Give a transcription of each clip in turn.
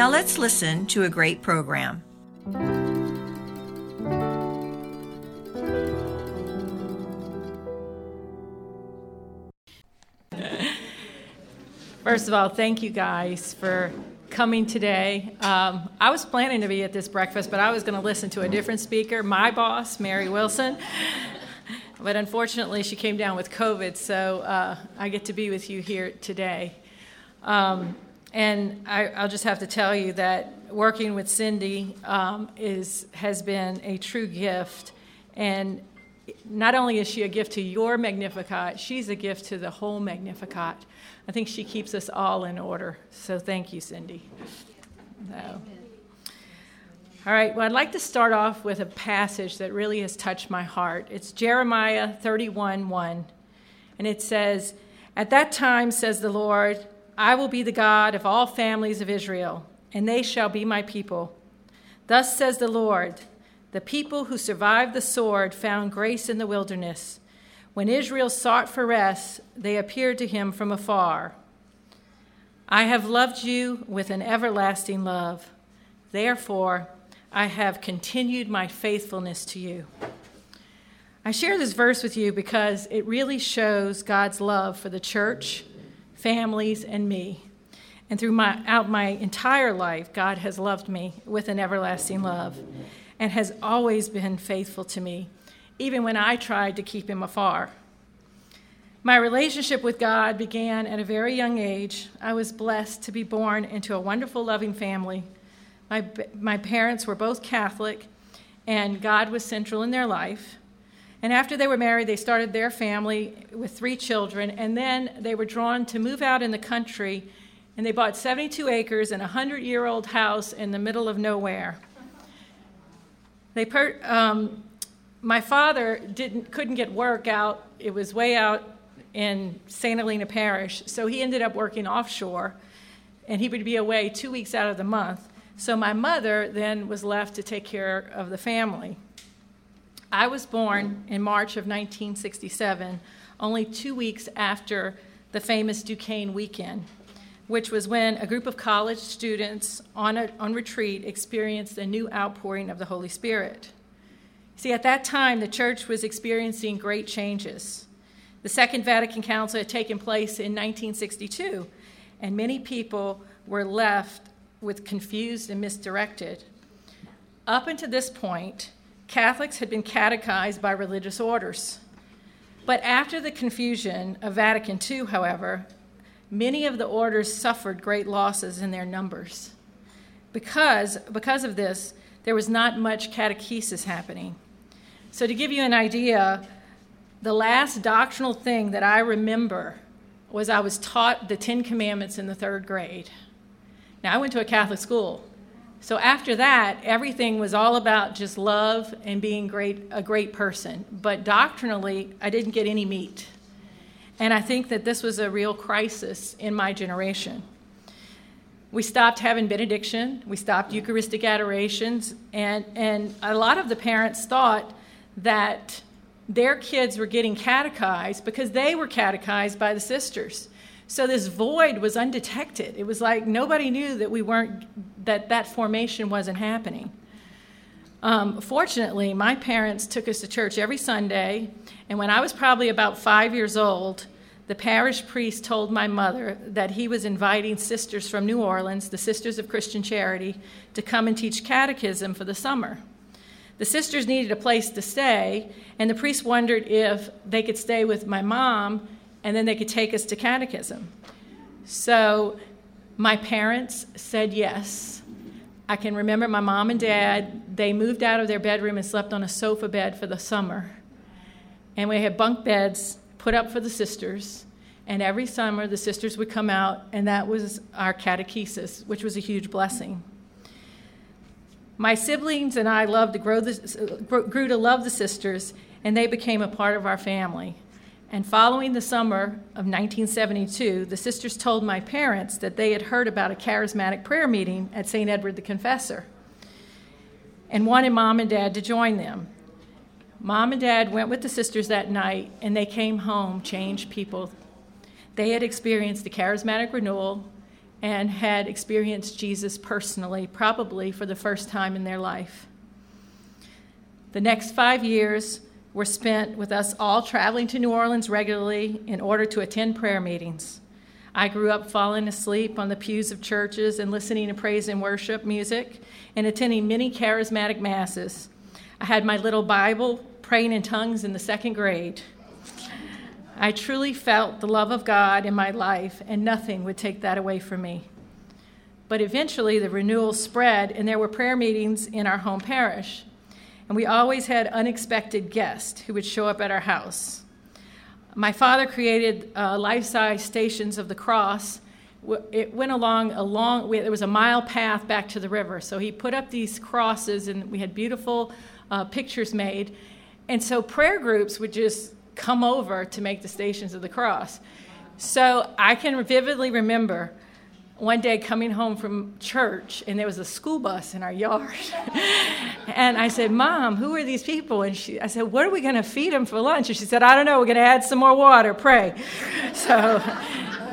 Now let's listen to a great program. First of all, thank you guys for coming today. Um, I was planning to be at this breakfast, but I was going to listen to a different speaker, my boss, Mary Wilson. But unfortunately, she came down with COVID, so uh, I get to be with you here today. Um, and I, will just have to tell you that working with Cindy um, is, has been a true gift. And not only is she a gift to your Magnificat, she's a gift to the whole Magnificat. I think she keeps us all in order. So thank you, Cindy. So. All right, well, I'd like to start off with a passage that really has touched my heart. It's Jeremiah 31 1. And it says, At that time, says the Lord, I will be the God of all families of Israel, and they shall be my people. Thus says the Lord The people who survived the sword found grace in the wilderness. When Israel sought for rest, they appeared to him from afar. I have loved you with an everlasting love. Therefore, I have continued my faithfulness to you. I share this verse with you because it really shows God's love for the church families, and me. And throughout my my entire life, God has loved me with an everlasting love and has always been faithful to me, even when I tried to keep him afar. My relationship with God began at a very young age. I was blessed to be born into a wonderful, loving family. My, my parents were both Catholic, and God was central in their life. And after they were married, they started their family with three children, and then they were drawn to move out in the country, and they bought 72 acres and a 100 year old house in the middle of nowhere. They per- um, my father didn't, couldn't get work out, it was way out in St. Helena Parish, so he ended up working offshore, and he would be away two weeks out of the month. So my mother then was left to take care of the family. I was born in March of 1967, only two weeks after the famous Duquesne weekend, which was when a group of college students on, a, on retreat experienced a new outpouring of the Holy Spirit. See, at that time, the church was experiencing great changes. The Second Vatican Council had taken place in 1962, and many people were left with confused and misdirected. Up until this point, Catholics had been catechized by religious orders. But after the confusion of Vatican II, however, many of the orders suffered great losses in their numbers. Because, because of this, there was not much catechesis happening. So, to give you an idea, the last doctrinal thing that I remember was I was taught the Ten Commandments in the third grade. Now, I went to a Catholic school, so after that, everything was all about just love and being great, a great person. But doctrinally, I didn't get any meat. And I think that this was a real crisis in my generation. We stopped having benediction, we stopped Eucharistic adorations, and, and a lot of the parents thought that their kids were getting catechized because they were catechized by the sisters. So this void was undetected. It was like nobody knew that we weren't that that formation wasn't happening. Um, fortunately, my parents took us to church every Sunday, and when I was probably about five years old, the parish priest told my mother that he was inviting sisters from New Orleans, the Sisters of Christian Charity, to come and teach catechism for the summer. The sisters needed a place to stay, and the priest wondered if they could stay with my mom and then they could take us to catechism. So my parents said yes. I can remember my mom and dad, they moved out of their bedroom and slept on a sofa bed for the summer. And we had bunk beds put up for the sisters. And every summer, the sisters would come out, and that was our catechesis, which was a huge blessing. My siblings and I loved to grow the, uh, grew to love the sisters, and they became a part of our family. And following the summer of 1972, the sisters told my parents that they had heard about a charismatic prayer meeting at St. Edward the Confessor and wanted mom and dad to join them. Mom and dad went with the sisters that night, and they came home changed people. They had experienced the charismatic renewal and had experienced Jesus personally, probably for the first time in their life. The next five years, were spent with us all traveling to New Orleans regularly in order to attend prayer meetings. I grew up falling asleep on the pews of churches and listening to praise and worship music and attending many charismatic masses. I had my little Bible praying in tongues in the second grade. I truly felt the love of God in my life, and nothing would take that away from me. But eventually, the renewal spread, and there were prayer meetings in our home parish and we always had unexpected guests who would show up at our house. My father created uh, life size stations of the cross. It went along a long, there was a mile path back to the river. So he put up these crosses, and we had beautiful uh, pictures made. And so prayer groups would just come over to make the stations of the cross. So I can vividly remember one day coming home from church and there was a school bus in our yard. And i said mom who are these people? And she, i said what are we going to feed them for lunch? And she said i don't know we're going to add some more water pray. So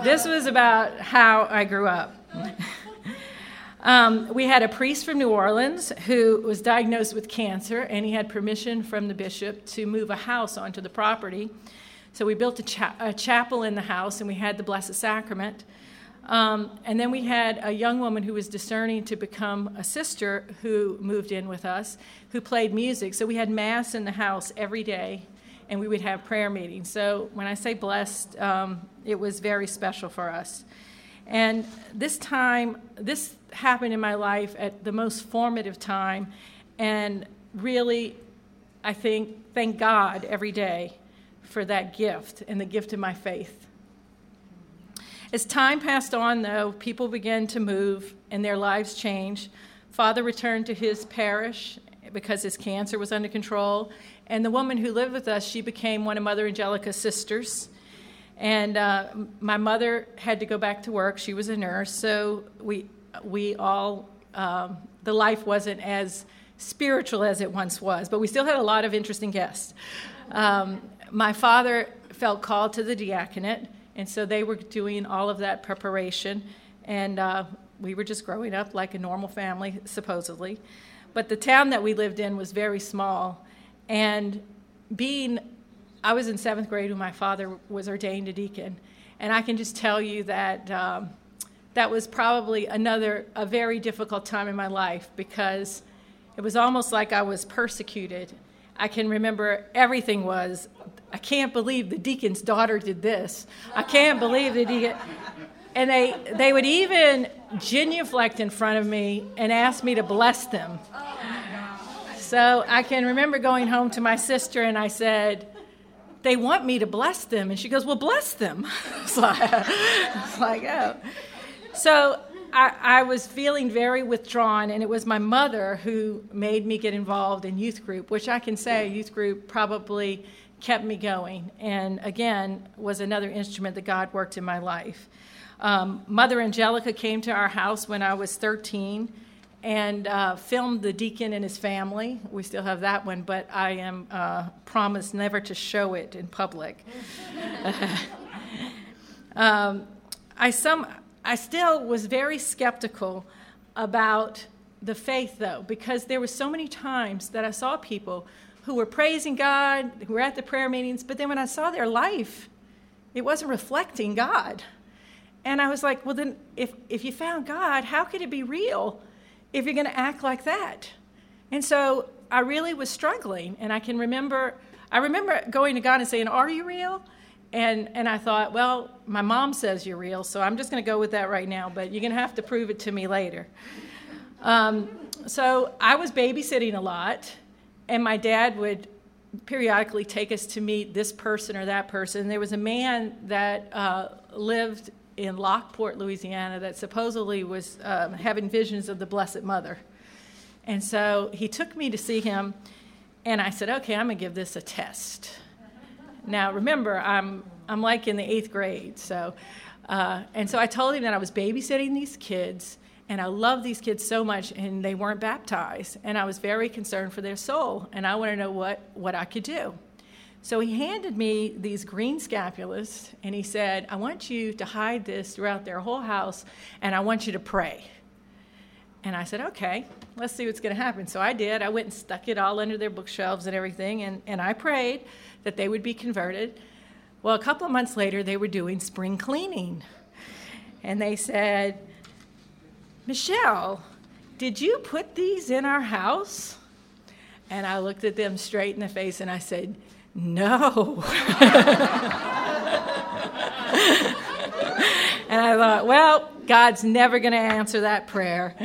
this was about how i grew up. Um, we had a priest from new orleans who was diagnosed with cancer and he had permission from the bishop to move a house onto the property. So we built a, cha- a chapel in the house and we had the blessed sacrament um, and then we had a young woman who was discerning to become a sister who moved in with us, who played music. So we had Mass in the house every day, and we would have prayer meetings. So when I say blessed, um, it was very special for us. And this time, this happened in my life at the most formative time, and really, I think, thank God every day for that gift and the gift of my faith. As time passed on, though, people began to move and their lives changed. Father returned to his parish because his cancer was under control. And the woman who lived with us, she became one of Mother Angelica's sisters. And uh, my mother had to go back to work. She was a nurse. So we, we all, um, the life wasn't as spiritual as it once was, but we still had a lot of interesting guests. Um, my father felt called to the diaconate. And so they were doing all of that preparation. And uh, we were just growing up like a normal family, supposedly. But the town that we lived in was very small. And being, I was in seventh grade when my father was ordained a deacon. And I can just tell you that um, that was probably another, a very difficult time in my life because it was almost like I was persecuted. I can remember everything was I can't believe the deacon's daughter did this. I can't believe the deacon. And they, they would even genuflect in front of me and ask me to bless them. So I can remember going home to my sister and I said, they want me to bless them. And she goes, Well, bless them. it's, like, it's like, oh. So I, I, was feeling very withdrawn, and it was my mother who made me get involved in youth group, which I can say youth group probably kept me going, and again, was another instrument that God worked in my life. Um, Mother Angelica came to our house when I was 13 and uh, filmed the deacon and his family. We still have that one, but I am uh, promised never to show it in public. um, I, some, I still was very skeptical about the faith, though, because there were so many times that I saw people who were praising God, who were at the prayer meetings, but then when I saw their life, it wasn't reflecting God. And I was like, well, then if, if you found God, how could it be real if you're going to act like that? And so I really was struggling. And I can remember, I remember going to God and saying, Are you real? And, and I thought, well, my mom says you're real, so I'm just going to go with that right now, but you're going to have to prove it to me later. Um, so I was babysitting a lot, and my dad would periodically take us to meet this person or that person. There was a man that uh, lived in Lockport, Louisiana, that supposedly was um, having visions of the Blessed Mother. And so he took me to see him, and I said, okay, I'm to give this a test. Now, remember, I'm, I'm like in the eighth grade, so, uh, and so I told him that I was babysitting these kids, and I love these kids so much, and they weren't baptized, and I was very concerned for their soul, and I want to know what, what I could do. So he handed me these green scapulas, and he said, I want you to hide this throughout their whole house, and I want you to pray. And I said, okay, let's see what's going to happen. So I did. I went and stuck it all under their bookshelves and everything, and, and I prayed that they would be converted. Well, a couple of months later, they were doing spring cleaning. And they said, Michelle, did you put these in our house? And I looked at them straight in the face and I said, No. and I thought, well, God's never going to answer that prayer.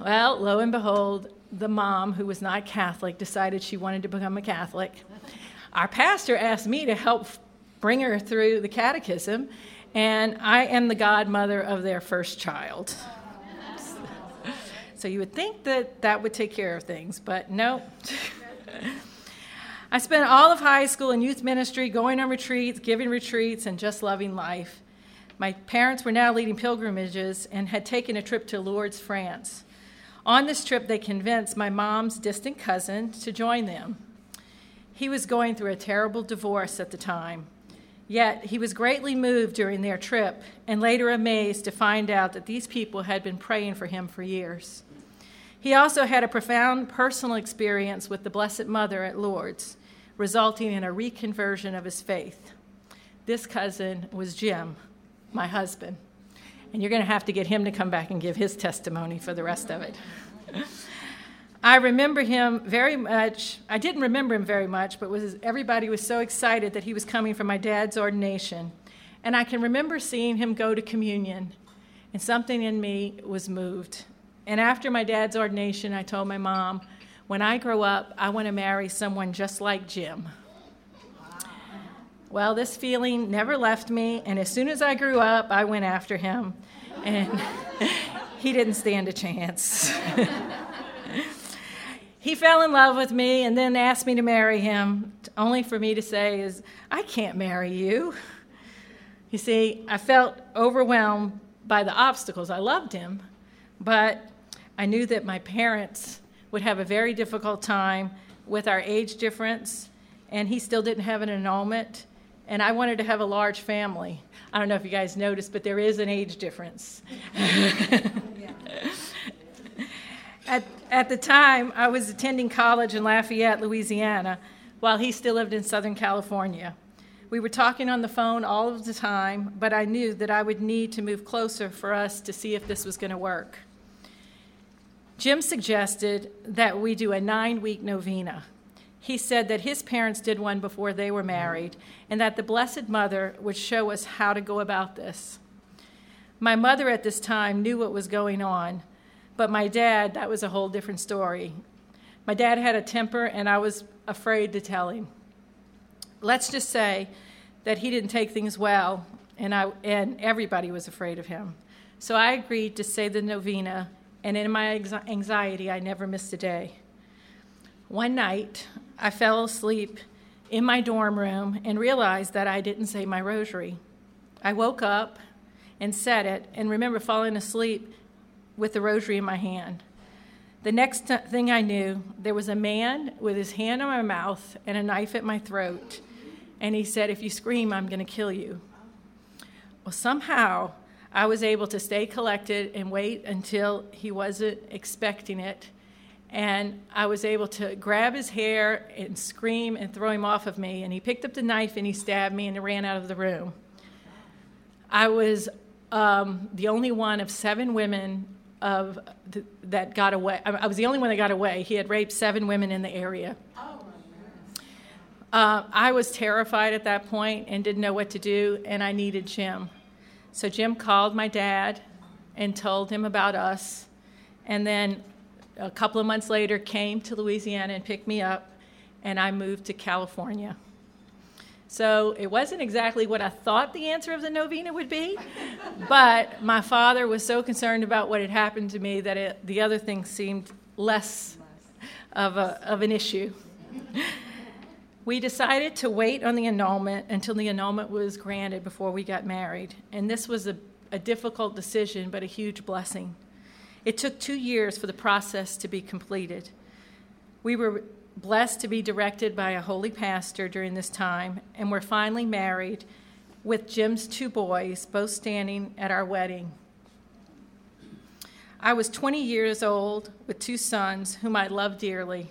Well, lo and behold, the mom, who was not Catholic, decided she wanted to become a Catholic. Our pastor asked me to help bring her through the catechism, and I am the godmother of their first child. So you would think that that would take care of things, but no. I spent all of high school in youth ministry, going on retreats, giving retreats, and just loving life. My parents were now leading pilgrimages and had taken a trip to Lourdes, France. On this trip, they convinced my mom's distant cousin to join them. He was going through a terrible divorce at the time. Yet he was greatly moved during their trip and later amazed to find out that these people had been praying for him for years. He also had a profound personal experience with the Blessed Mother at Lourdes, resulting in a reconversion of his faith. This cousin was Jim, my husband. And you're going to have to get him to come back and give his testimony for the rest of it. I remember him very much. I didn't remember him very much, but was everybody was so excited that he was coming for my dad's ordination. And I can remember seeing him go to communion, and something in me was moved. And after my dad's ordination, I told my mom, when I grow up, I want to marry someone just like Jim. Well, this feeling never left me, and as soon as I grew up, I went after him, and he didn't stand a chance. he fell in love with me and then asked me to marry him, only for me to say is, I can't marry you. You see, I felt overwhelmed by the obstacles. I loved him, but I knew that my parents would have a very difficult time with our age difference, and he still didn't have an annulment and I wanted to have a large family. I don't know if you guys noticed, but there is an age difference. at, at the time, I was attending college in Lafayette, Louisiana, while he still lived in Southern California. We were talking on the phone all of the time, but I knew that I would need to move closer for us to see if this was going to work. Jim suggested that we do a nine week novena he said that his parents did one before they were married, and that the Blessed Mother would show us how to go about this. My mother at this time knew what was going on, but my dad, that was a whole different story. My dad had a temper, and I was afraid to tell him. Let's just say that he didn't take things well, and, I, and everybody was afraid of him. So I agreed to say the novena, and in my anxiety, I never missed a day. One night, I fell asleep in my dorm room and realized that I didn't say my rosary. I woke up and said it and remember falling asleep with the rosary in my hand. The next t- thing I knew, there was a man with his hand on my mouth and a knife at my throat. And he said, If you scream, I'm going to kill you. Well, somehow I was able to stay collected and wait until he wasn't expecting it and I was able to grab his hair and scream and throw him off of me. And he picked up the knife and he stabbed me and ran out of the room. I was um, the only one of seven women of th- that got away. I was the only one that got away. He had raped seven women in the area. Uh, I was terrified at that point and didn't know what to do, and I needed Jim. So Jim called my dad and told him about us. And then a couple of months later came to Louisiana and picked me up, and I moved to California. So it wasn't exactly what I thought the answer of the novena would be, but my father was so concerned about what had happened to me that it, the other thing seemed less of, a, of an issue. We decided to wait on the annulment until the annulment was granted before we got married. And this was a, a difficult decision, but a huge blessing. It took two years for the process to be completed. We were blessed to be directed by a holy pastor during this time, and we're finally married with Jim's two boys, both standing at our wedding. I was 20 years old with two sons whom I loved dearly.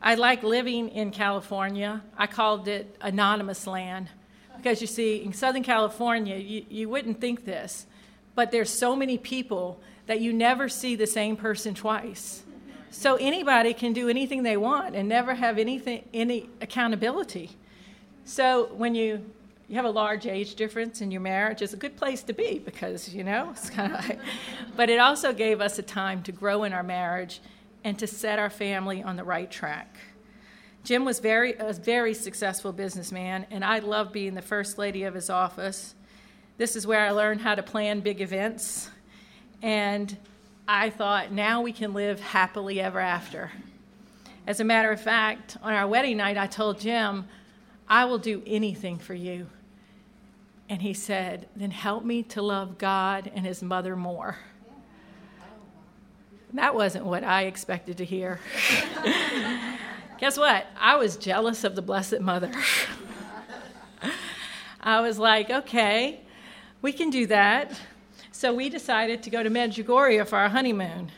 I like living in California. I called it anonymous land because you see, in Southern California, you, you wouldn't think this, but there's so many people that you never see the same person twice. So anybody can do anything they want and never have anything any accountability. So when you you have a large age difference in your marriage, it's a good place to be because you know it's kind of like. But it also gave us a time to grow in our marriage and to set our family on the right track. Jim was very a very successful businessman, and I loved being the first lady of his office. This is where I learned how to plan big events, and I thought, now we can live happily ever after. As a matter of fact, on our wedding night, I told Jim, I will do anything for you. And he said, Then help me to love God and his mother more. That wasn't what I expected to hear. Guess what? I was jealous of the Blessed Mother. I was like, okay, we can do that. So we decided to go to Medjugorje for our honeymoon,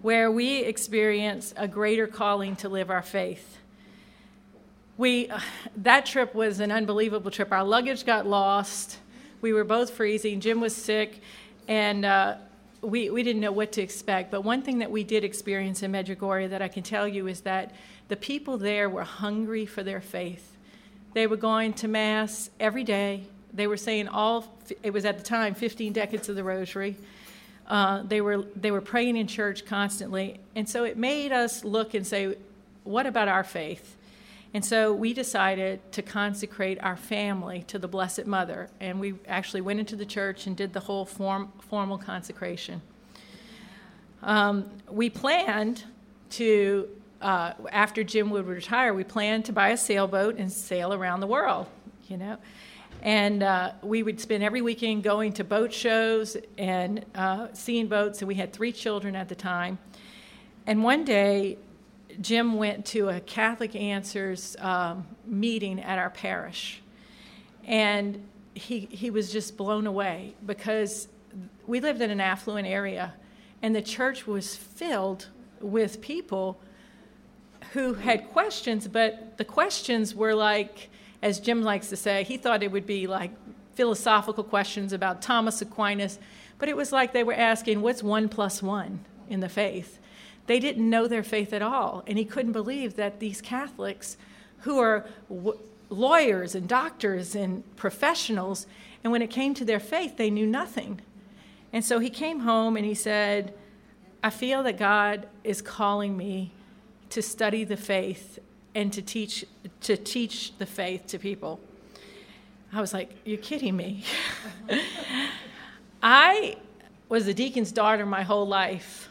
where we experience a greater calling to live our faith. We, that trip was an unbelievable trip. Our luggage got lost. We were both freezing. Jim was sick, and uh, we, we didn't know what to expect. But one thing that we did experience in Medjugorje that I can tell you is that the people there were hungry for their faith. They were going to Mass every day, they were saying all, it was at the time 15 decades of the rosary. Uh, they, were, they were praying in church constantly. And so it made us look and say, what about our faith? And so we decided to consecrate our family to the Blessed Mother. And we actually went into the church and did the whole form, formal consecration. Um, we planned to, uh, after Jim would retire, we planned to buy a sailboat and sail around the world, you know. And uh, we would spend every weekend going to boat shows and uh, seeing boats. And we had three children at the time. And one day, Jim went to a Catholic Answers um, meeting at our parish. And he, he was just blown away because we lived in an affluent area, and the church was filled with people who had questions, but the questions were like, as Jim likes to say, he thought it would be like philosophical questions about Thomas Aquinas, but it was like they were asking, what's one plus one in the faith? They didn't know their faith at all, and he couldn't believe that these Catholics, who are w- lawyers and doctors and professionals, and when it came to their faith, they knew nothing. And so he came home and he said, I feel that God is calling me to study the faith and to teach to teach the faith to people. I was like, "You're kidding me." I was a deacon's daughter my whole life.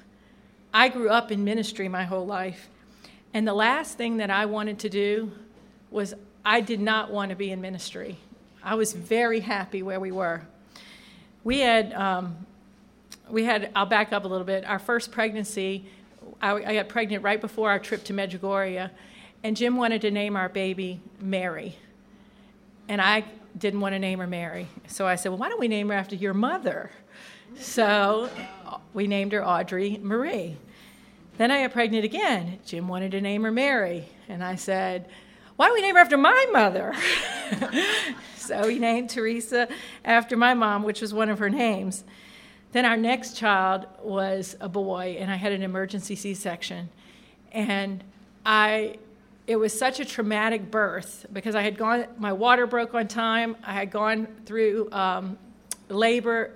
I grew up in ministry my whole life. And the last thing that I wanted to do was I did not want to be in ministry. I was very happy where we were. We had, um, we had, I'll back up a little bit. Our first pregnancy, I, I got pregnant right before our trip to Medjugorje and Jim wanted to name our baby Mary. And I didn't want to name her Mary. So I said, well, why don't we name her after your mother? So we named her Audrey Marie. Then I got pregnant again. Jim wanted to name her Mary. And I said, why don't we name her after my mother? so he named Teresa after my mom, which was one of her names. Then our next child was a boy, and I had an emergency C section. And I it was such a traumatic birth because I had gone, my water broke on time. I had gone through um, labor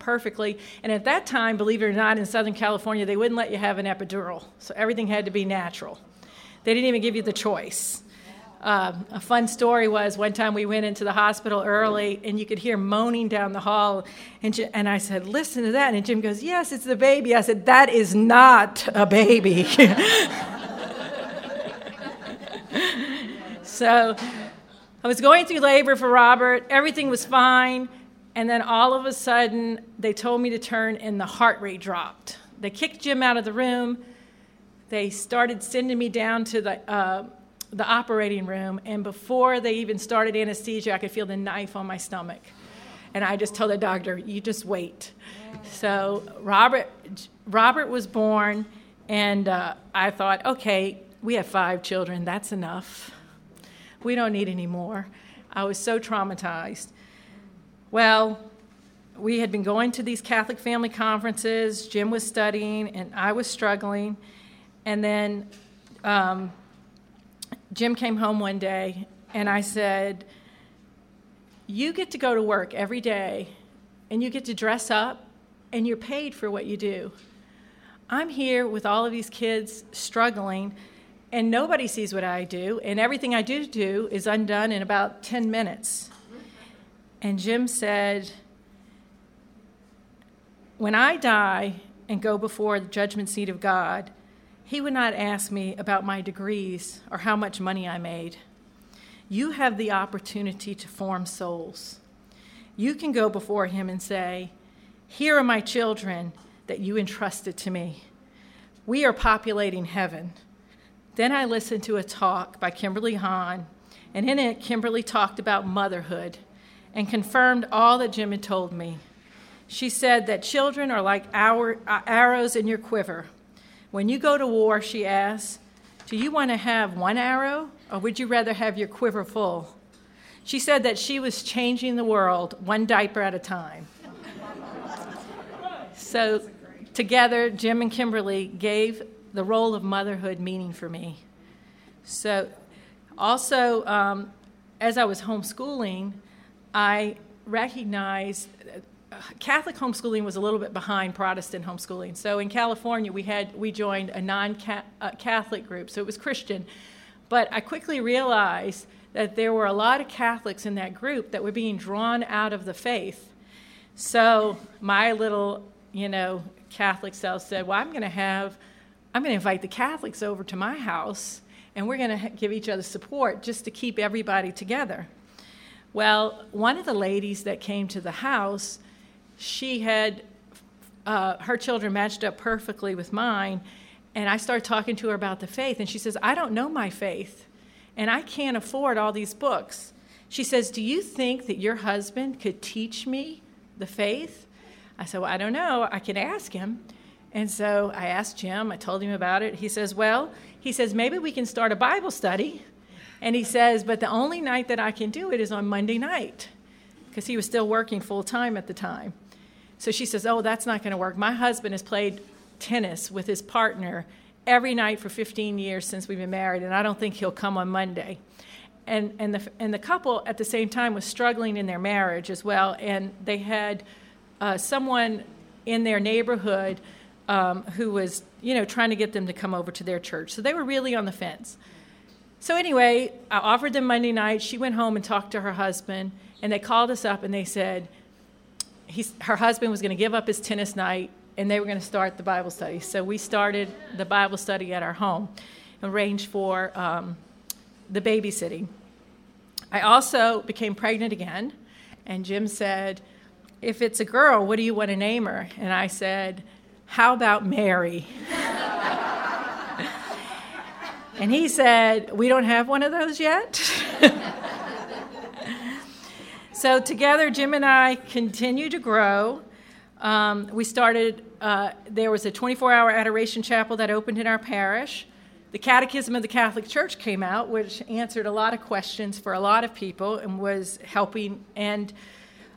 perfectly. And at that time, believe it or not, in Southern California, they wouldn't let you have an epidural. So everything had to be natural. They didn't even give you the choice. uh, a fun story was one time we went into the hospital early and you could hear moaning down the hall. And, Jim, and I said, Listen to that. And Jim goes, Yes, it's the baby. I said, That is not a baby. so I was going through labor for Robert. Everything was fine. And then all of a sudden, they told me to turn, and the heart rate dropped. They kicked Jim out of the room. They started sending me down to the, uh, the operating room, and before they even started anesthesia, I could feel the knife on my stomach. And I just told the doctor, "You just wait." So Robert, Robert was born, and uh, I thought, okay, we have five children. That's enough. We don't need any more. I was so traumatized. Well, we had been going to these Catholic family conferences. Jim was studying, and I was struggling. And then um, Jim came home one day, and I said, You get to go to work every day, and you get to dress up, and you're paid for what you do. I'm here with all of these kids struggling, and nobody sees what I do, and everything I do do is undone in about 10 minutes. And Jim said, When I die and go before the judgment seat of God, he would not ask me about my degrees or how much money I made. You have the opportunity to form souls. You can go before him and say, Here are my children that you entrusted to me. We are populating heaven. Then I listened to a talk by Kimberly Hahn, and in it, Kimberly talked about motherhood and confirmed all that Jim had told me. She said that children are like our, uh, arrows in your quiver. When you go to war, she asked, Do you want to have one arrow, or would you rather have your quiver full? She said that she was changing the world one diaper at a time. so, together, Jim and Kimberly gave the role of motherhood meaning for me. So, also, um, as I was homeschooling, I recognized uh, Catholic homeschooling was a little bit behind Protestant homeschooling. So in California, we had we joined a non-Catholic group, so it was Christian. But I quickly realized that there were a lot of Catholics in that group that were being drawn out of the faith. So my little, you know, Catholic self said, "Well, I'm going to have, I'm going to invite the Catholics over to my house, and we're going to give each other support just to keep everybody together." Well, one of the ladies that came to the house, she had uh, her children matched up perfectly with mine, and I started talking to her about the faith, and she says, I don't know my faith, and I can't afford all these books. She says, Do you think that your husband could teach me the faith? I said, Well, I don't know. I can ask him. And so I asked Jim, I told him about it. He says, Well, he says, maybe we can start a Bible study and he says, But the only night that I can do it is on Monday night, because he was still working full time at the time. So she says, Oh, that's not going to work. My husband has played tennis with his partner every night for 15 years since we've been married, and I don't think he'll come on Monday. And, and, the, and the couple at the same time was struggling in their marriage as well, and they had uh, someone in their neighborhood um, who was, you know, trying to get them to come over to their church. So they were really on the fence. So, anyway, I offered them Monday night. She went home and talked to her husband, and they called us up and they said her husband was going to give up his tennis night and they were going to start the Bible study. So, we started the Bible study at our home, arranged for um, the babysitting. I also became pregnant again, and Jim said, If it's a girl, what do you want to name her? And I said, How about Mary? And he said, We don't have one of those yet. so together, Jim and I continue to grow. Um, we started, uh, there was a 24 hour adoration chapel that opened in our parish. The Catechism of the Catholic Church came out, which answered a lot of questions for a lot of people and was helping. And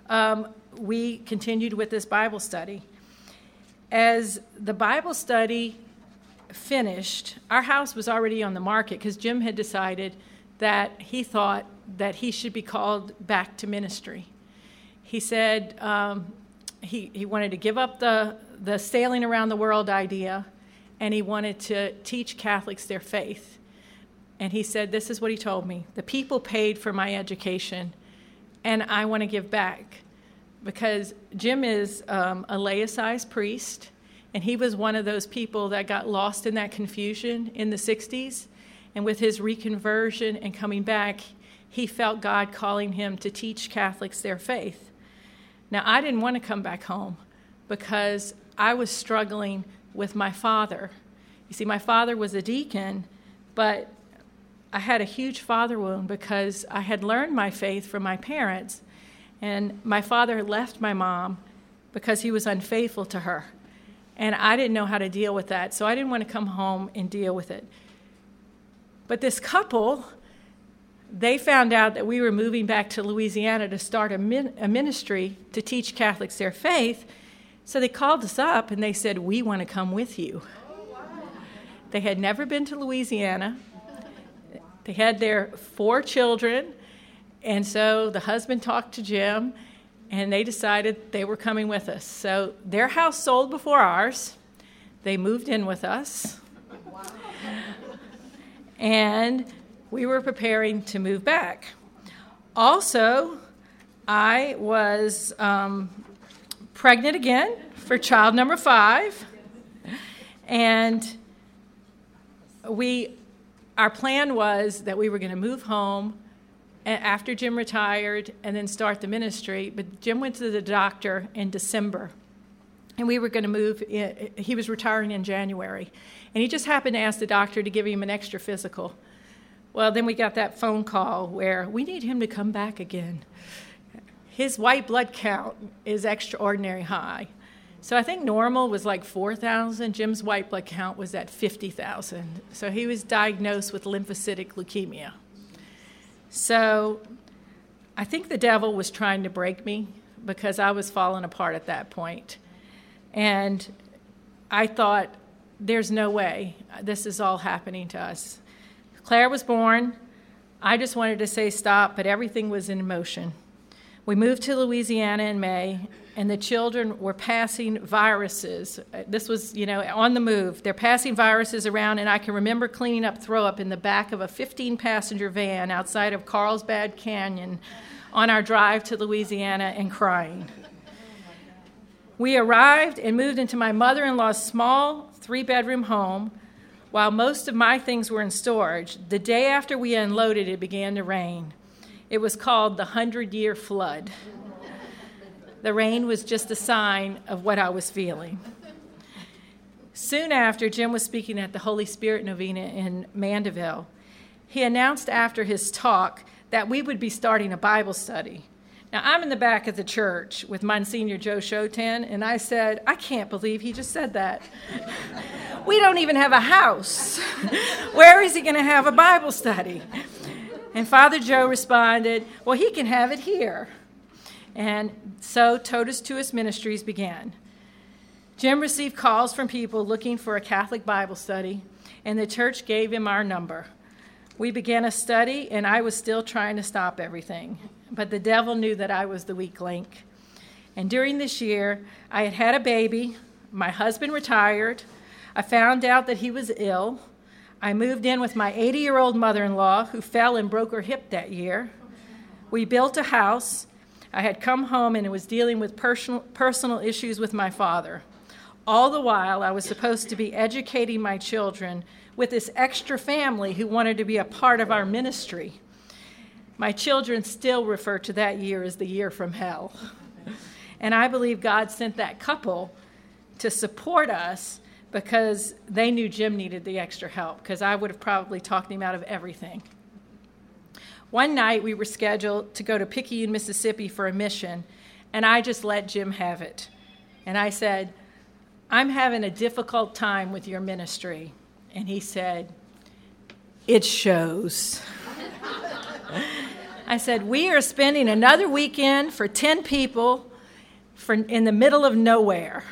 um, we continued with this Bible study. As the Bible study finished, our house was already on the market because Jim had decided that he thought that he should be called back to ministry. He said um, he, he wanted to give up the, the sailing around the world idea and he wanted to teach Catholics their faith. And he said, This is what he told me the people paid for my education, and I want to give back. Because Jim is um, a laicized priest, and he was one of those people that got lost in that confusion in the 60s. And with his reconversion and coming back, he felt God calling him to teach Catholics their faith. Now, I didn't want to come back home because I was struggling with my father. You see, my father was a deacon, but I had a huge father wound because I had learned my faith from my parents, and my father left my mom because he was unfaithful to her. And I didn't know how to deal with that, so I didn't want to come home and deal with it. But this couple, they found out that we were moving back to Louisiana to start a, min- a ministry to teach Catholics their faith. So they called us up and they said, We want to come with you. They had never been to Louisiana. They had their four children. And so the husband talked to Jim and they decided they were coming with us. So their house sold before ours. They moved in with us. And we were preparing to move back. Also, I was um, pregnant again for child number five. And we, our plan was that we were going to move home after Jim retired and then start the ministry. But Jim went to the doctor in December. And we were going to move, in, he was retiring in January. And he just happened to ask the doctor to give him an extra physical. Well, then we got that phone call where we need him to come back again. His white blood count is extraordinary high. So I think normal was like 4,000. Jim's white blood count was at 50,000. So he was diagnosed with lymphocytic leukemia. So I think the devil was trying to break me because I was falling apart at that point. And I thought, there's no way this is all happening to us. Claire was born. I just wanted to say stop, but everything was in motion. We moved to Louisiana in May, and the children were passing viruses. This was, you know, on the move. They're passing viruses around, and I can remember cleaning up throw up in the back of a 15 passenger van outside of Carlsbad Canyon on our drive to Louisiana and crying. We arrived and moved into my mother in law's small three bedroom home while most of my things were in storage, the day after we unloaded, it began to rain. It was called the Hundred Year Flood. The rain was just a sign of what I was feeling. Soon after, Jim was speaking at the Holy Spirit Novena in Mandeville. He announced after his talk that we would be starting a Bible study. Now, I'm in the back of the church with Monsignor Joe Shoten, and I said, I can't believe he just said that. we don't even have a house. Where is he going to have a Bible study? And Father Joe responded, Well, he can have it here. And so Totus Tuus Ministries began. Jim received calls from people looking for a Catholic Bible study, and the church gave him our number. We began a study, and I was still trying to stop everything but the devil knew that I was the weak link. And during this year, I had had a baby, my husband retired, I found out that he was ill. I moved in with my 80 year old mother in law who fell and broke her hip that year. We built a house. I had come home and was dealing with personal, personal issues with my father. All the while, I was supposed to be educating my children with this extra family who wanted to be a part of our ministry. My children still refer to that year as the year from hell. and I believe God sent that couple to support us because they knew Jim needed the extra help, because I would have probably talked him out of everything. One night we were scheduled to go to Picayune, Mississippi for a mission, and I just let Jim have it. And I said, I'm having a difficult time with your ministry. And he said, It shows. I said, We are spending another weekend for 10 people for, in the middle of nowhere.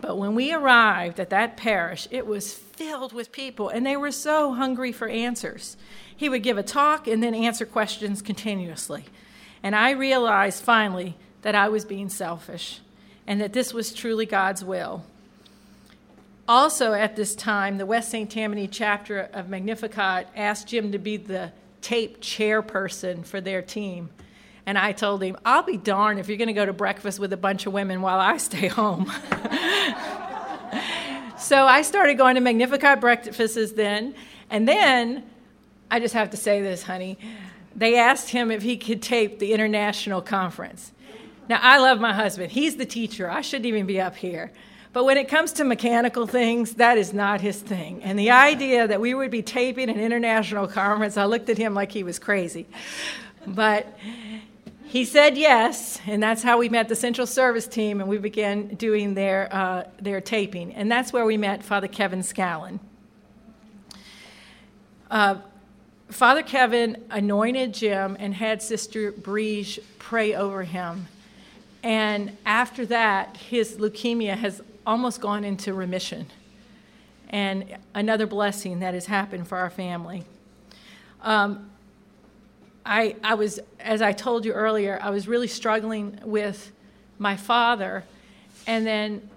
But when we arrived at that parish, it was filled with people, and they were so hungry for answers. He would give a talk and then answer questions continuously. And I realized finally that I was being selfish and that this was truly God's will. also, at this time, the West St. Tammany chapter of Magnificat asked Jim to be the tape chairperson for their team. And I told him, I'll be darned if you're going to go to breakfast with a bunch of women while I stay home. so I started going to Magnificat breakfasts then. And then, I just have to say this, honey, they asked him if he could tape the international conference. Now, I love my husband. He's the teacher. I shouldn't even be up here. But when it comes to mechanical things, that is not his thing. And the idea that we would be taping an international conference, I looked at him like he was crazy. But he said yes, and that's how we met the Central Service team, and we began doing their, uh, their taping. And that's where we met Father Kevin Scallon. Uh, Father Kevin anointed Jim and had Sister Briege pray over him. And after that, his leukemia has almost gone into remission. And another blessing that has happened for our family. Um, I, I was, as I told you earlier, I was really struggling with my father, and then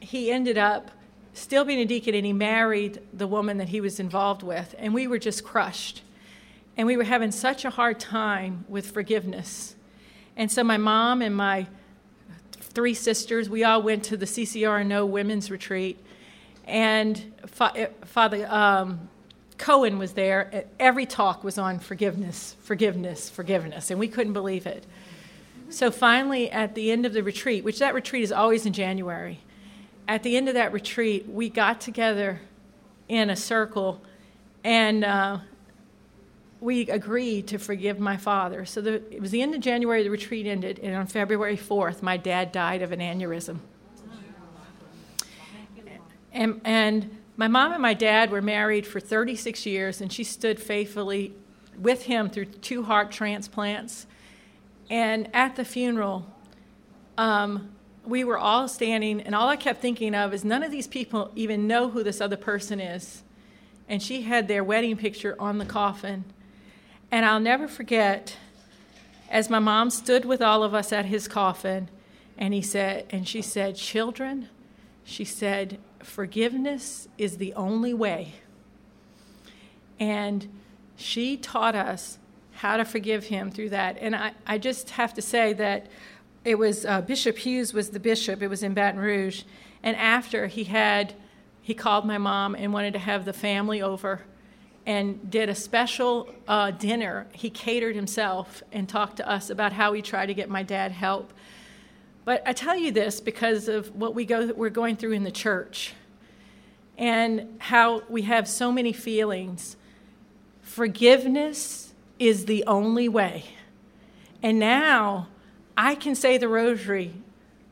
he ended up still being a deacon, and he married the woman that he was involved with, and we were just crushed. And we were having such a hard time with forgiveness. And so my mom and my three sisters, we all went to the CCRNO women's retreat, and eh, Father um, Cohen was there. Every talk was on forgiveness, forgiveness, forgiveness, and we couldn't believe it. So finally, at the end of the retreat, which that retreat is always in January, at the end of that retreat, we got together in a circle and uh, we agreed to forgive my father. So the, it was the end of January, the retreat ended, and on February 4th, my dad died of an aneurysm. And, and my mom and my dad were married for 36 years, and she stood faithfully with him through two heart transplants. And at the funeral, um, we were all standing, and all I kept thinking of is none of these people even know who this other person is. And she had their wedding picture on the coffin. And I'll never forget, as my mom stood with all of us at his coffin, and he said, and she said, Children, she said, forgiveness is the only way. And she taught us how to forgive him through that. And I, I just have to say that it was uh, Bishop Hughes was the bishop. It was in Baton Rouge. And after he had, he called my mom and wanted to have the family over and did a special uh, dinner. He catered himself and talked to us about how he tried to get my dad help but I tell you this because of what we go, we're going through in the church and how we have so many feelings. Forgiveness is the only way. And now I can say the rosary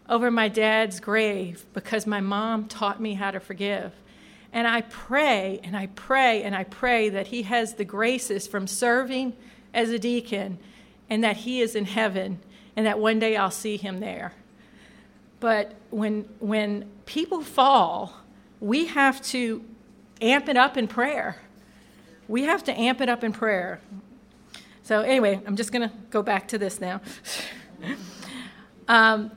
over my dad's grave because my mom taught me how to forgive. And I pray and I pray and I pray that he has the graces from serving as a deacon and that he is in heaven and that one day I'll see him there. But when, when people fall, we have to amp it up in prayer. We have to amp it up in prayer. So, anyway, I'm just going to go back to this now. um,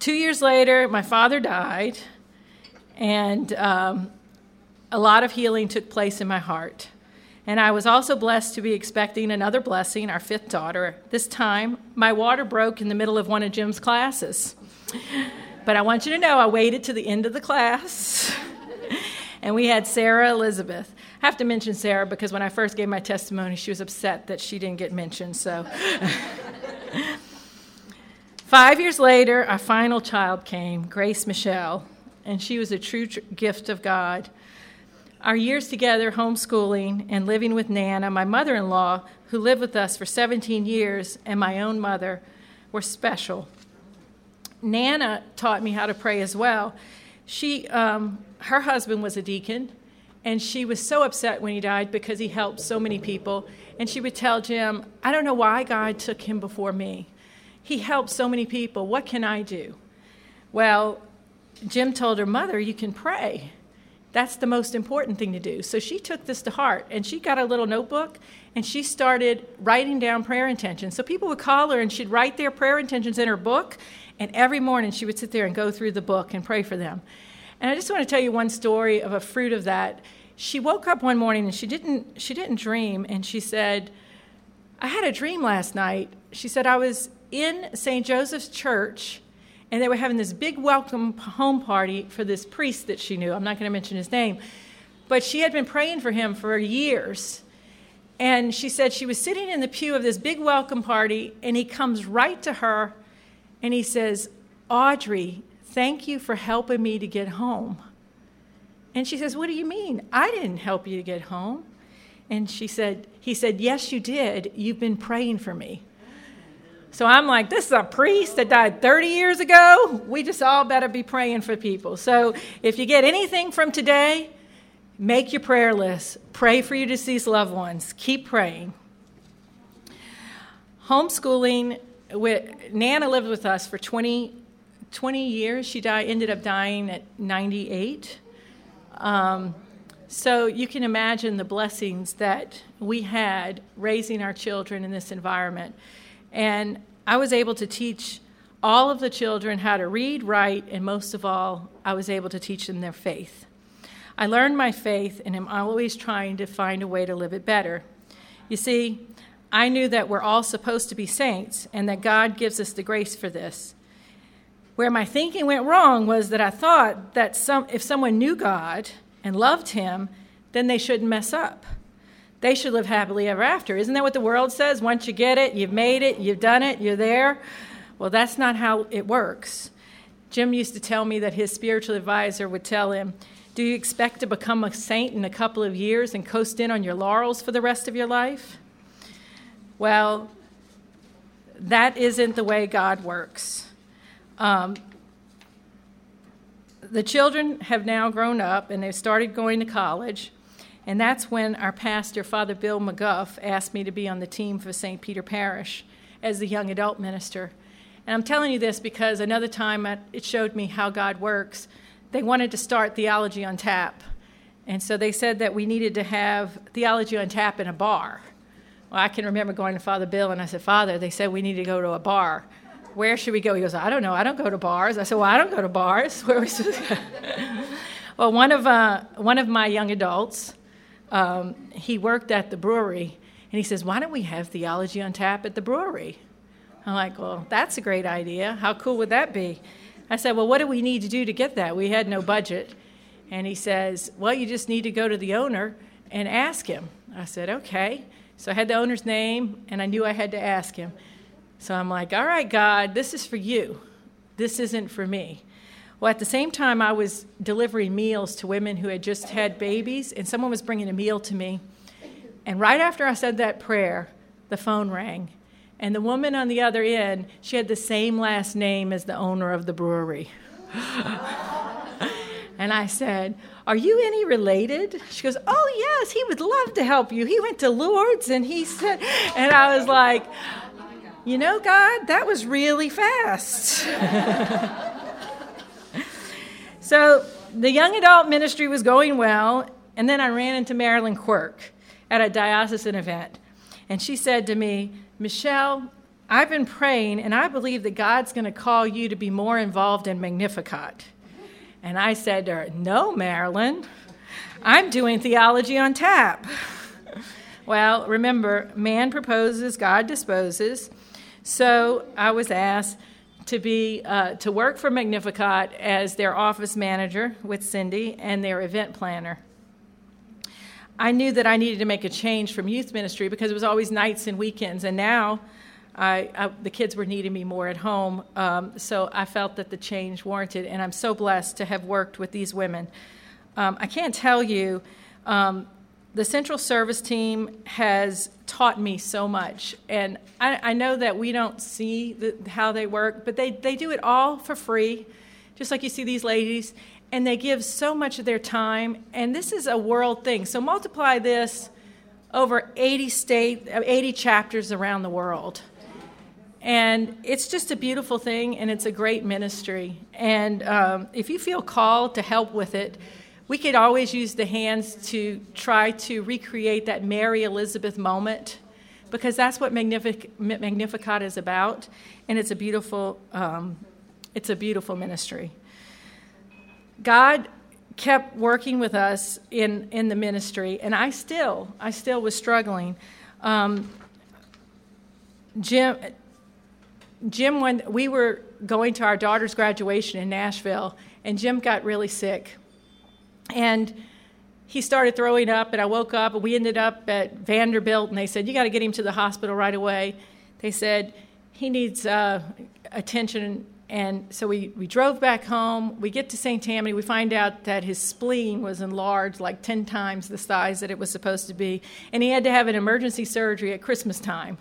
two years later, my father died, and um, a lot of healing took place in my heart. And I was also blessed to be expecting another blessing, our fifth daughter. This time, my water broke in the middle of one of Jim's classes. But I want you to know I waited to the end of the class. and we had Sarah Elizabeth. I have to mention Sarah because when I first gave my testimony, she was upset that she didn't get mentioned. So, five years later, our final child came, Grace Michelle, and she was a true gift of God. Our years together, homeschooling and living with Nana, my mother in law, who lived with us for 17 years, and my own mother, were special. Nana taught me how to pray as well. She, um, her husband was a deacon, and she was so upset when he died because he helped so many people. And she would tell Jim, I don't know why God took him before me. He helped so many people. What can I do? Well, Jim told her, Mother, you can pray. That's the most important thing to do. So she took this to heart and she got a little notebook and she started writing down prayer intentions. So people would call her and she'd write their prayer intentions in her book, and every morning she would sit there and go through the book and pray for them. And I just want to tell you one story of a fruit of that. She woke up one morning and she didn't she didn't dream and she said, I had a dream last night. She said I was in St. Joseph's Church and they were having this big welcome home party for this priest that she knew. I'm not going to mention his name. But she had been praying for him for years. And she said she was sitting in the pew of this big welcome party, and he comes right to her and he says, Audrey, thank you for helping me to get home. And she says, What do you mean? I didn't help you to get home. And she said, He said, Yes, you did. You've been praying for me. So I'm like, this is a priest that died 30 years ago. We just all better be praying for people. So if you get anything from today, make your prayer list. Pray for your deceased loved ones. Keep praying. Homeschooling, with, Nana lived with us for 20, 20 years. She died, ended up dying at 98. Um, so you can imagine the blessings that we had raising our children in this environment. And I was able to teach all of the children how to read, write, and most of all, I was able to teach them their faith. I learned my faith and am always trying to find a way to live it better. You see, I knew that we're all supposed to be saints and that God gives us the grace for this. Where my thinking went wrong was that I thought that some, if someone knew God and loved Him, then they shouldn't mess up they should live happily ever after. Isn't that what the world says? Once you get it, you've made it, you've done it, you're there. Well, that's not how it works. Jim used to tell me that his spiritual advisor would tell him, Do you expect to become a saint in a couple of years and coast in on your laurels for the rest of your life? Well, that isn't the way God works. Um, the children have now grown up and they've started going to college. And that's when our pastor, Father Bill McGuff, asked me to be on the team for St. Peter Parish as the young adult minister. And I'm telling you this because another time it showed me how God works. They wanted to start Theology on Tap. And so they said that we needed to have Theology on Tap in a bar. Well, I can remember going to Father Bill and I said, Father, they said we need to go to a bar. Where should we go? He goes, I don't know. I don't go to bars. I said, Well, I don't go to bars. Where are we supposed to go? well, one of, uh, one of my young adults, um, he worked at the brewery, and he says, Why don't we have theology on tap at the brewery? I'm like, Well, that's a great idea. How cool would that be? I said, Well, what do we need to do to get that? We had no budget. And he says, Well, you just need to go to the owner and ask him. I said, Okay. So I had the owner's name, and I knew I had to ask him. So I'm like, All right, God, this is for you. This isn't for me. Well, at the same time, I was delivering meals to women who had just had babies, and someone was bringing a meal to me. And right after I said that prayer, the phone rang. And the woman on the other end, she had the same last name as the owner of the brewery. and I said, Are you any related? She goes, Oh, yes, he would love to help you. He went to Lourdes and he said, and I was like, You know, God, that was really fast. So the young adult ministry was going well, and then I ran into Marilyn Quirk at a diocesan event. And she said to me, Michelle, I've been praying, and I believe that God's going to call you to be more involved in Magnificat. And I said to her, No, Marilyn, I'm doing theology on tap. well, remember, man proposes, God disposes. So I was asked, to be uh, to work for Magnificat as their office manager with Cindy and their event planner. I knew that I needed to make a change from youth ministry because it was always nights and weekends, and now I, I, the kids were needing me more at home. Um, so I felt that the change warranted, and I'm so blessed to have worked with these women. Um, I can't tell you um, the central service team has taught me so much. And I, I know that we don't see the, how they work, but they, they do it all for free, just like you see these ladies. And they give so much of their time. And this is a world thing. So multiply this over 80 state, 80 chapters around the world. And it's just a beautiful thing, and it's a great ministry. And um, if you feel called to help with it, we could always use the hands to try to recreate that Mary Elizabeth moment because that's what Magnific- Magnificat is about, and it's a beautiful, um, it's a beautiful ministry. God kept working with us in, in the ministry, and I still, I still was struggling. Um, Jim, Jim, when we were going to our daughter's graduation in Nashville, and Jim got really sick, and he started throwing up, and I woke up, and we ended up at Vanderbilt, and they said, You got to get him to the hospital right away. They said, He needs uh, attention. And so we, we drove back home. We get to St. Tammany. We find out that his spleen was enlarged like 10 times the size that it was supposed to be. And he had to have an emergency surgery at Christmas time.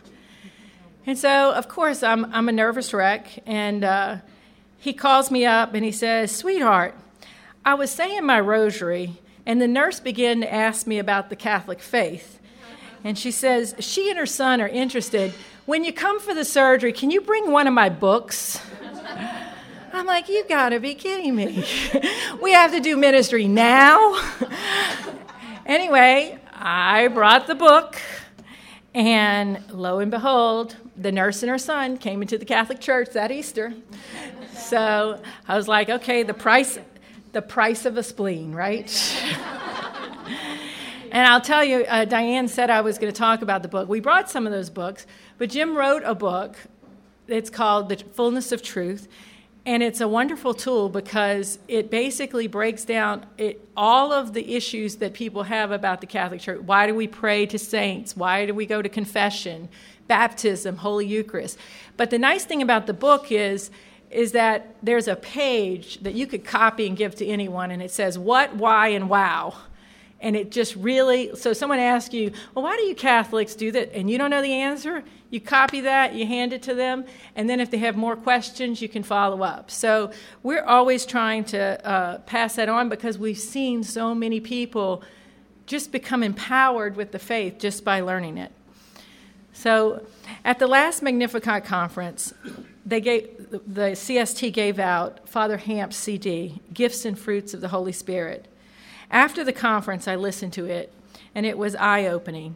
And so, of course, I'm, I'm a nervous wreck. And uh, he calls me up and he says, Sweetheart, I was saying my rosary and the nurse began to ask me about the Catholic faith. And she says, She and her son are interested. When you come for the surgery, can you bring one of my books? I'm like, You gotta be kidding me. we have to do ministry now. anyway, I brought the book, and lo and behold, the nurse and her son came into the Catholic Church that Easter. So I was like, okay, the price the price of a spleen, right? and I'll tell you, uh, Diane said I was going to talk about the book. We brought some of those books, but Jim wrote a book. It's called The Fullness of Truth. And it's a wonderful tool because it basically breaks down it, all of the issues that people have about the Catholic Church. Why do we pray to saints? Why do we go to confession, baptism, Holy Eucharist? But the nice thing about the book is is that there's a page that you could copy and give to anyone, and it says what, why, and wow. And it just really, so someone asks you, well, why do you Catholics do that? And you don't know the answer, you copy that, you hand it to them, and then if they have more questions, you can follow up. So we're always trying to uh, pass that on because we've seen so many people just become empowered with the faith just by learning it. So at the last Magnificat conference, they gave, the CST gave out Father Hamp's CD, Gifts and Fruits of the Holy Spirit. After the conference, I listened to it, and it was eye opening.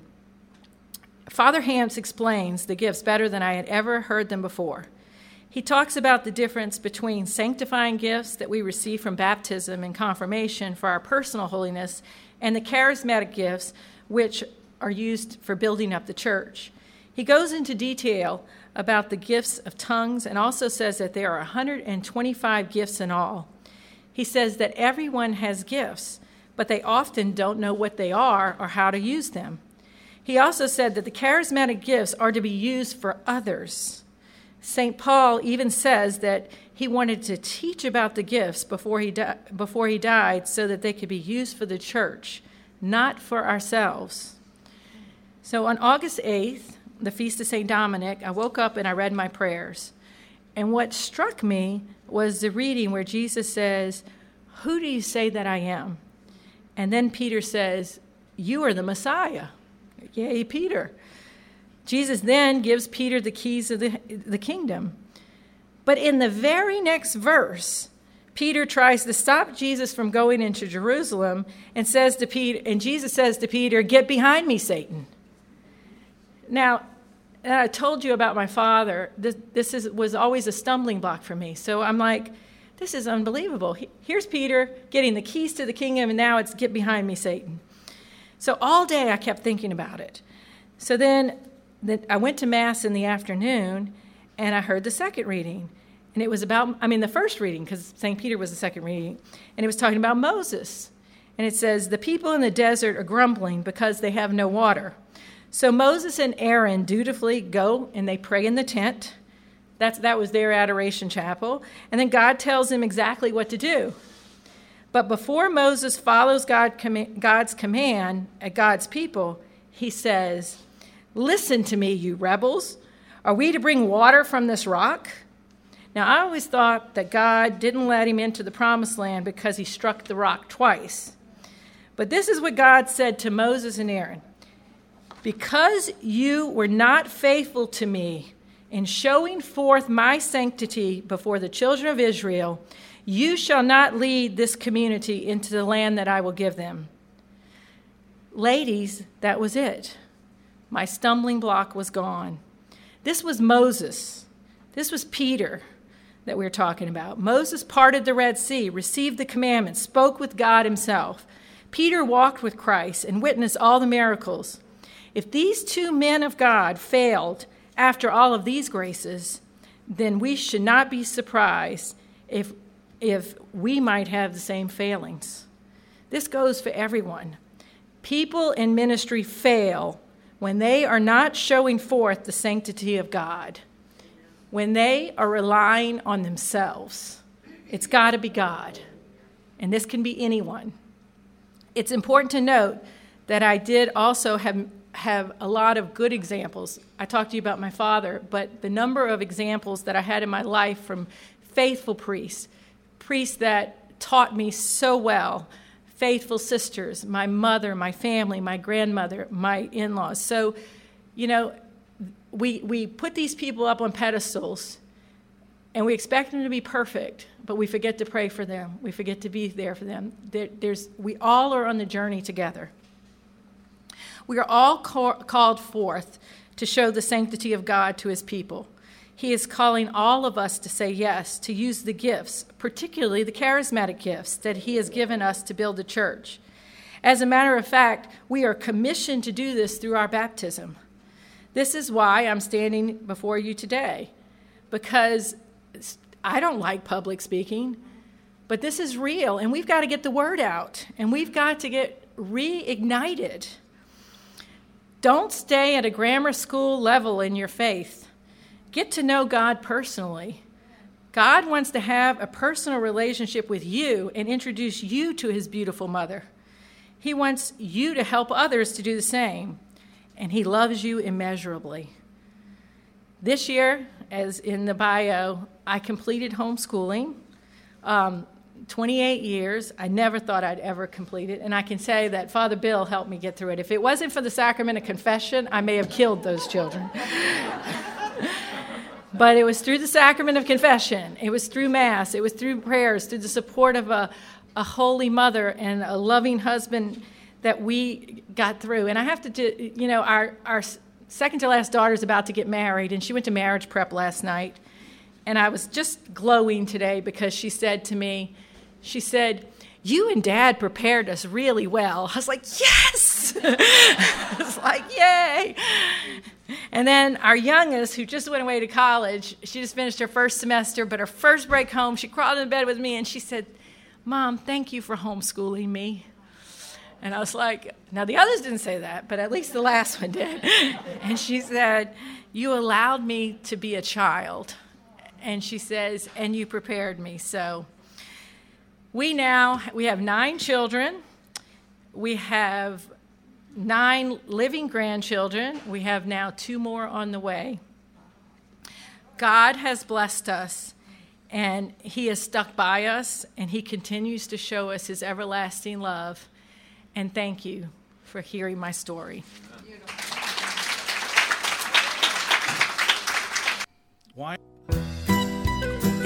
Father Hamps explains the gifts better than I had ever heard them before. He talks about the difference between sanctifying gifts that we receive from baptism and confirmation for our personal holiness and the charismatic gifts which are used for building up the church. He goes into detail about the gifts of tongues and also says that there are 125 gifts in all. He says that everyone has gifts, but they often don't know what they are or how to use them. He also said that the charismatic gifts are to be used for others. St. Paul even says that he wanted to teach about the gifts before he, di- before he died so that they could be used for the church, not for ourselves. So on August 8th, the Feast of St. Dominic, I woke up and I read my prayers. And what struck me was the reading where Jesus says, Who do you say that I am? And then Peter says, You are the Messiah. Yay, Peter. Jesus then gives Peter the keys of the, the kingdom. But in the very next verse, Peter tries to stop Jesus from going into Jerusalem and says to Peter, and Jesus says to Peter, Get behind me, Satan. Now, I told you about my father. This, this is, was always a stumbling block for me. So I'm like, this is unbelievable. Here's Peter getting the keys to the kingdom, and now it's get behind me, Satan. So all day I kept thinking about it. So then the, I went to Mass in the afternoon, and I heard the second reading. And it was about, I mean, the first reading, because St. Peter was the second reading, and it was talking about Moses. And it says, The people in the desert are grumbling because they have no water. So Moses and Aaron dutifully go and they pray in the tent. That's, that was their adoration chapel. And then God tells them exactly what to do. But before Moses follows God, God's command at God's people, he says, Listen to me, you rebels. Are we to bring water from this rock? Now, I always thought that God didn't let him into the promised land because he struck the rock twice. But this is what God said to Moses and Aaron because you were not faithful to me in showing forth my sanctity before the children of Israel, You shall not lead this community into the land that I will give them. Ladies, that was it. My stumbling block was gone. This was Moses. This was Peter that we are talking about. Moses parted the Red Sea, received the commandments, spoke with God himself. Peter walked with Christ and witnessed all the miracles. If these two men of God failed after all of these graces, then we should not be surprised if if we might have the same failings. This goes for everyone. People in ministry fail when they are not showing forth the sanctity of God, when they are relying on themselves. It's got to be God, and this can be anyone. It's important to note that I did also have, have a lot of good examples. I talked to you about my father, but the number of examples that I had in my life from faithful priests priests that taught me so well faithful sisters, my mother, my family, my grandmother, my in laws. So, you know, we, we put these people up on pedestals and we expect them to be perfect, but we forget to pray for them. We forget to be there for them. There, there's, we all are on the journey together. We are all ca- called forth to show the sanctity of God to his people. He is calling all of us to say yes, to use the gifts, particularly the charismatic gifts that He has given us to build the church. As a matter of fact, we are commissioned to do this through our baptism. This is why I'm standing before you today, because I don't like public speaking, but this is real, and we've got to get the word out, and we've got to get reignited. Don't stay at a grammar school level in your faith. Get to know God personally. God wants to have a personal relationship with you and introduce you to his beautiful mother. He wants you to help others to do the same, and he loves you immeasurably. This year, as in the bio, I completed homeschooling. Um, 28 years. I never thought I'd ever complete it. And I can say that Father Bill helped me get through it. If it wasn't for the sacrament of confession, I may have killed those children. But it was through the sacrament of confession, it was through Mass, it was through prayers, through the support of a, a holy mother and a loving husband that we got through. And I have to, do, you know, our, our second to last daughter is about to get married, and she went to marriage prep last night. And I was just glowing today because she said to me, she said, you and dad prepared us really well. I was like, yes! I was like, yay! And then our youngest, who just went away to college, she just finished her first semester, but her first break home, she crawled in bed with me and she said, Mom, thank you for homeschooling me. And I was like, now the others didn't say that, but at least the last one did. And she said, You allowed me to be a child. And she says, And you prepared me. So we now we have nine children. We have nine living grandchildren. We have now two more on the way. God has blessed us, and He has stuck by us, and He continues to show us His everlasting love. And thank you for hearing my story. Why?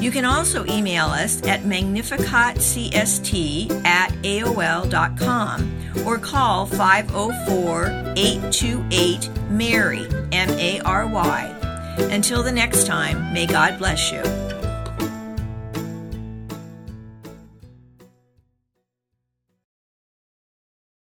You can also email us at magnificatcst at aol.com or call 504 828 MARY, M A R Y. Until the next time, may God bless you.